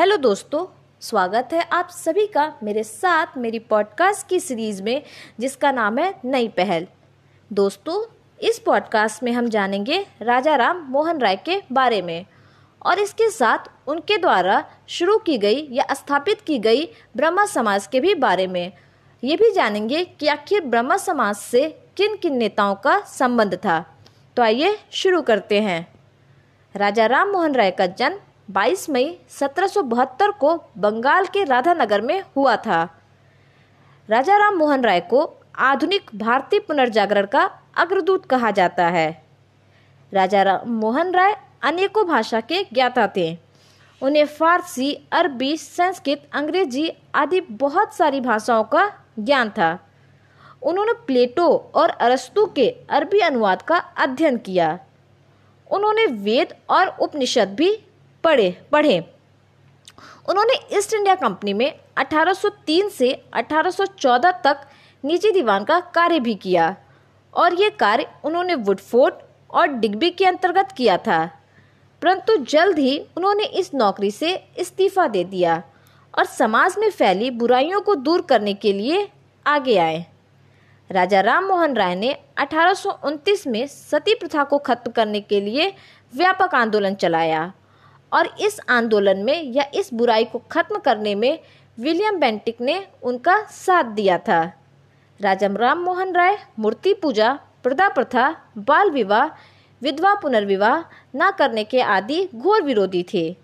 Hello दोस्तों, स्वागत है आप सभी का मेरे साथ मेरी पॉडकास्ट की सीरीज़ में, जिसका नाम है नई पहल। दोस्तों, इस पॉडकास्ट में हम जानेंगे राजा राम मोहन राय के बारे में, और इसके साथ उनके द्वारा शुरू की गई या स्थापित की गई ब्रह्मा समाज के भी बारे में। ये भी जानेंगे कि आखिर ब्रह्मा समाज से किन किन नेताओं का संबंध था। तो आइए शुरू करते हैं। राजा राम मोहन राय का जन्म 22 मई 1772 को बंगाल के राधानगर में हुआ था। राजा राम मोहन राय को आधुनिक भारतीय पुनर्जागरण का अग्रदूत कहा जाता है। राजा राम मोहन राय अनेकों भाषा के ज्ञाता थे। उन्हें फारसी, अरबी, संस्कृत, अंग्रेज़ी आदि बहुत सारी भाषाओं का ज्ञान था। उन्होंने प्लेटो और अरस्तु के अरबी अनुवाद का अध्ययन किया। उन्होंने वेद और उपनिषद भी पढ़े पढ़े। उन्होंने ईस्ट इंडिया कंपनी में 1803 से 1814 तक निजी दीवान का कार्य भी किया। और ये कार्य उन्होंने वुडफोर्ड और डिग्बी के अंतर्गत किया था। परंतु जल्द ही उन्होंने इस नौकरी से इस्तीफा दे दिया और समाज में फैली बुराइयों को दूर करने के लिए आगे आए। राजा राम मोहन राय ने अठारह में सती प्रथा को खत्म करने के लिए व्यापक आंदोलन चलाया। और इस आंदोलन में या इस बुराई को खत्म करने में विलियम बेंटिक ने उनका साथ दिया था। राजा राम मोहन राय, मूर्ति पूजा, प्रदा प्रथा, बाल विवाह, विधवा पुनर्विवाह न करने के आदि घोर विरोधी थे।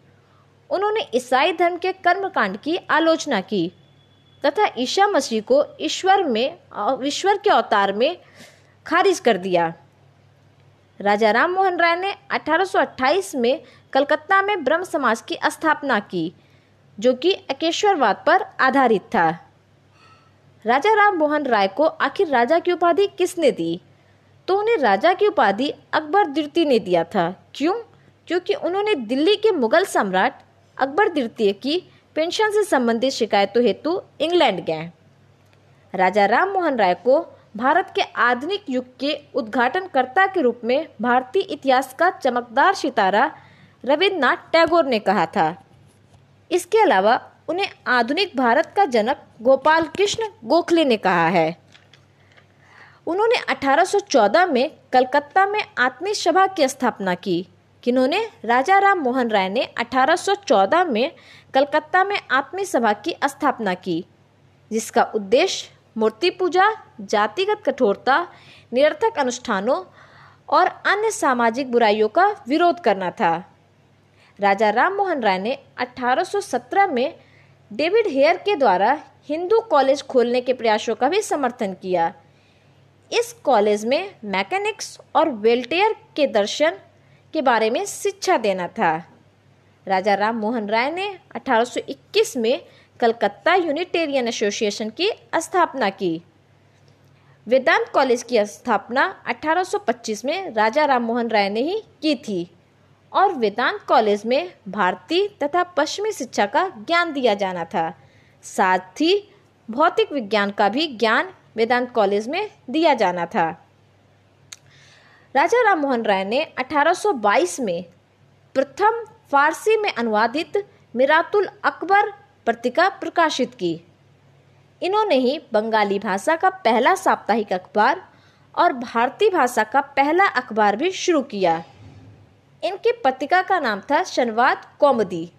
उन्होंने ईसाई धर्म के कर्मकांड की आलोचना की तथा ईशा मसीह को ईश्वर में, ईश्वर के अवतार में खारिज कर दिया। राजा राम मोहन राय ने 1828 में कलकत्ता में ब्रह्म समाज की स्थापना की, जो कि अकेश्वरवाद पर आधारित था। राजा राम मोहन राय को आखिर राजा की उपाधि किसने दी? तो उन्हें राजा की उपाधि अकबर द्वितीय ने दिया था। क्यों? क्योंकि उन्होंने दिल्ली के मुगल सम्राट अकबर द्वितीय की पेंशन से संबंधित शिकायतों हेतु इंग्लैंड गए। राजा राम मोहन राय को भारत के आधुनिक युग के उद्घाटनकर्ता के रूप में भारतीय इतिहास का चमकदार सितारा रविन्द्रनाथ टैगोर ने कहा था। इसके अलावा उन्हें आधुनिक भारत का जनक गोपाल कृष्ण गोखले ने कहा है। उन्होंने 1814 में कलकत्ता में आत्मी सभा की स्थापना की, किन्होंने राजा राम मोहन राय ने 1814 में कलकत्ता में आत्मी सभा की स्थापना की, जिसका उद्देश्य मूर्ति पूजा, जातिगत कठोरता, निरर्थक अनुष्ठानों और अन्य सामाजिक बुराइयों का विरोध करना था। राजा राम मोहन राय ने 1817 में डेविड हेयर के द्वारा हिंदू कॉलेज खोलने के प्रयासों का भी समर्थन किया। इस कॉलेज में मैकेनिक्स और वेल्टेयर के दर्शन के बारे में शिक्षा देना था। राजा राम मोहन राय ने 1821 में कलकत्ता यूनिटेरियन एसोसिएशन की स्थापना की। वेदांत कॉलेज की स्थापना 1825 में राजा राम मोहन राय ने ही की थी। और वेदांत कॉलेज में भारतीय तथा पश्चिमी शिक्षा का ज्ञान दिया जाना था। साथ ही भौतिक विज्ञान का भी ज्ञान वेदांत कॉलेज में दिया जाना था। राजा राम मोहन राय ने 1822 में प्रथम फारसी में अनुवादित मिरातुल अकबर पत्रिका प्रकाशित की। इन्होंने ही बंगाली भाषा का पहला साप्ताहिक अखबार और भारतीय भाषा का पहला अखबार भी शुरू किया। इनकी पत्रिका का नाम था शनवाद कौमदी।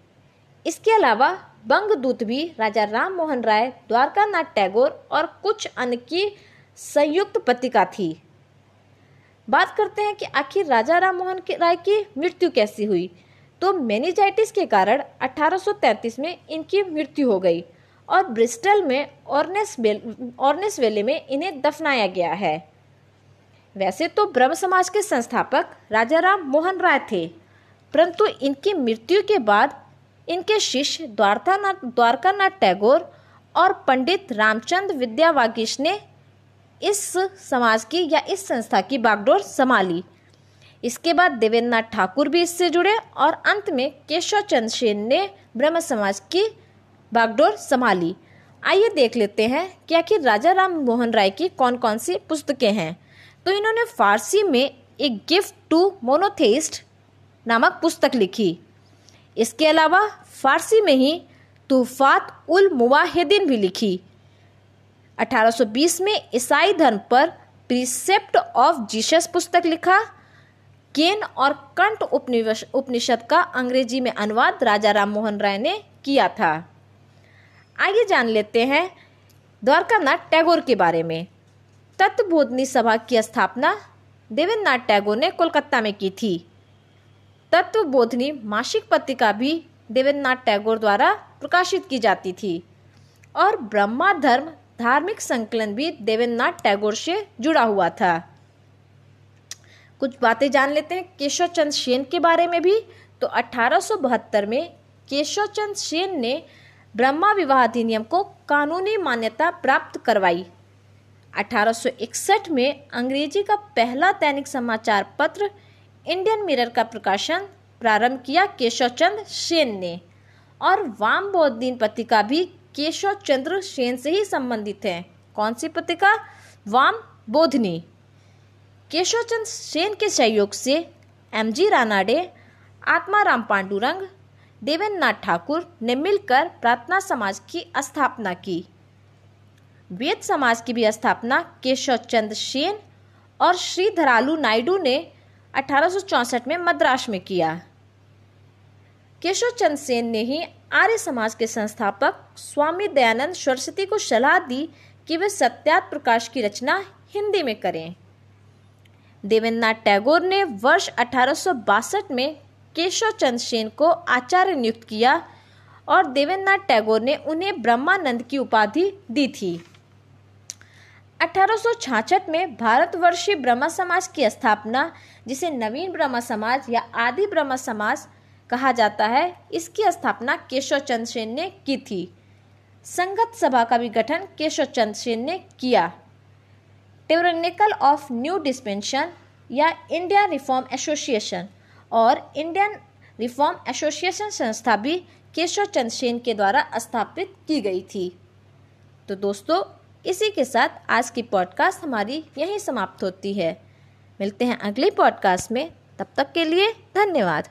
इसके अलावा बंगदूत भी राजा राम मोहन राय द्वारका नाथ टैगोर और कुछ अन्य की संयुक्त पत्रिका थी। बात करते हैं कि आखिर राजा राम मोहन राय की मृत्यु कैसी हुई। तो मेनिजाइटिस के कारण 1833 में इनकी मृत्यु हो गई और ब्रिस्टल में ऑर्नेस ऑर्नेस वेले में इन्हें दफनाया गया है। वैसे तो ब्रह्म समाज के संस्थापक राजा राम मोहन राय थे, परंतु इनकी मृत्यु के बाद इनके शिष्य द्वारकानाथ द्वारकानाथ टैगोर और पंडित रामचंद्र विद्यावागीश ने इस समाज की या इस संस्था की बागडोर संभाली। इसके बाद देवेंद्र ठाकुर भी इससे जुड़े और अंत में केशव चंद्र सेन ने ब्रह्म समाज की बागडोर संभाली। आइए देख लेते हैं कि आखिर राजा राम मोहन राय की कौन कौन सी पुस्तकें हैं। तो इन्होंने फारसी में एक गिफ्ट टू मोनोथेइस्ट नामक पुस्तक लिखी। इसके अलावा फारसी में ही तूफात उल मुवाहिदीन भी लिखी। 1820 में ईसाई धर्म पर प्रिसेप्ट ऑफ़ जीसस पुस्तक लिखा। केन और कंठ उपनिषद का अंग्रेज़ी में अनुवाद राजा राम मोहन राय ने किया था। आइए जान लेते हैं द्वारकानाथ टैगोर के बारे में। तत्वबोधनी सभा की स्थापना देवेंद्र नाथ टैगोर ने कोलकाता में की थी। तत्वबोधनी मासिक पत्रिका भी देवेंद्र नाथ टैगोर द्वारा प्रकाशित की जाती थी और ब्रह्मा धर्म धार्मिक संकलन भी देवेंद्र नाथ टैगोर से जुड़ा हुआ था। कुछ बातें जान लेते हैं केशव चंद सेन के बारे में भी। तो अठारह सौ बहत्तर में केशव चंद सेन ने ब्रह्मा विवाह अधिनियम को कानूनी मान्यता प्राप्त करवाई। 1861 में अंग्रेज़ी का पहला दैनिक समाचार पत्र इंडियन मिरर का प्रकाशन प्रारंभ किया केशव चंद्र सेन ने। और वाम बौद्ध पत्रिका भी केशव चंद्र सेन से ही संबंधित है। कौन सी पत्रिका? वाम बोधनी। केशव चंद्र सेन के सहयोग से एम जी रानाडे आत्माराम पांडुरंग देवेंद्र नाथ ठाकुर ने मिलकर प्रार्थना समाज की स्थापना की। वेद समाज की भी स्थापना केशव चंद्र सेन और श्री धरालू नायडू ने अठारह में मद्रास में किया। केशव चंद्र सेन ने ही आर्य समाज के संस्थापक स्वामी दयानंद सरस्वती को सलाह दी कि वे सत्यात प्रकाश की रचना हिंदी में करें। देवेंद्र नाथ टैगोर ने वर्ष अठारह सौ बासठ में केशव चंद्र सेन को आचार्य नियुक्त किया और देवेंद्र नाथ टैगोर ने उन्हें ब्रह्मानंद की उपाधि दी थी। अठारह में भारतवर्षीय ब्रह्मा समाज की स्थापना, जिसे नवीन ब्रह्मा समाज या आदि ब्रह्मा समाज कहा जाता है, इसकी स्थापना केशव चंद्र सेन ने की थी। संगत सभा का भी गठन केशव चंद्र सेन ने किया। टेवरनिकल ऑफ़ न्यू डिस्पेंशन या इंडिया रिफॉर्म एसोसिएशन और इंडियन रिफॉर्म एसोसिएशन संस्था भी केशव चंद्र सेन के द्वारा स्थापित की गई थी। तो दोस्तों इसी के साथ आज की पॉडकास्ट हमारी यहीं समाप्त होती है। मिलते हैं अगली पॉडकास्ट में। तब तक के लिए धन्यवाद।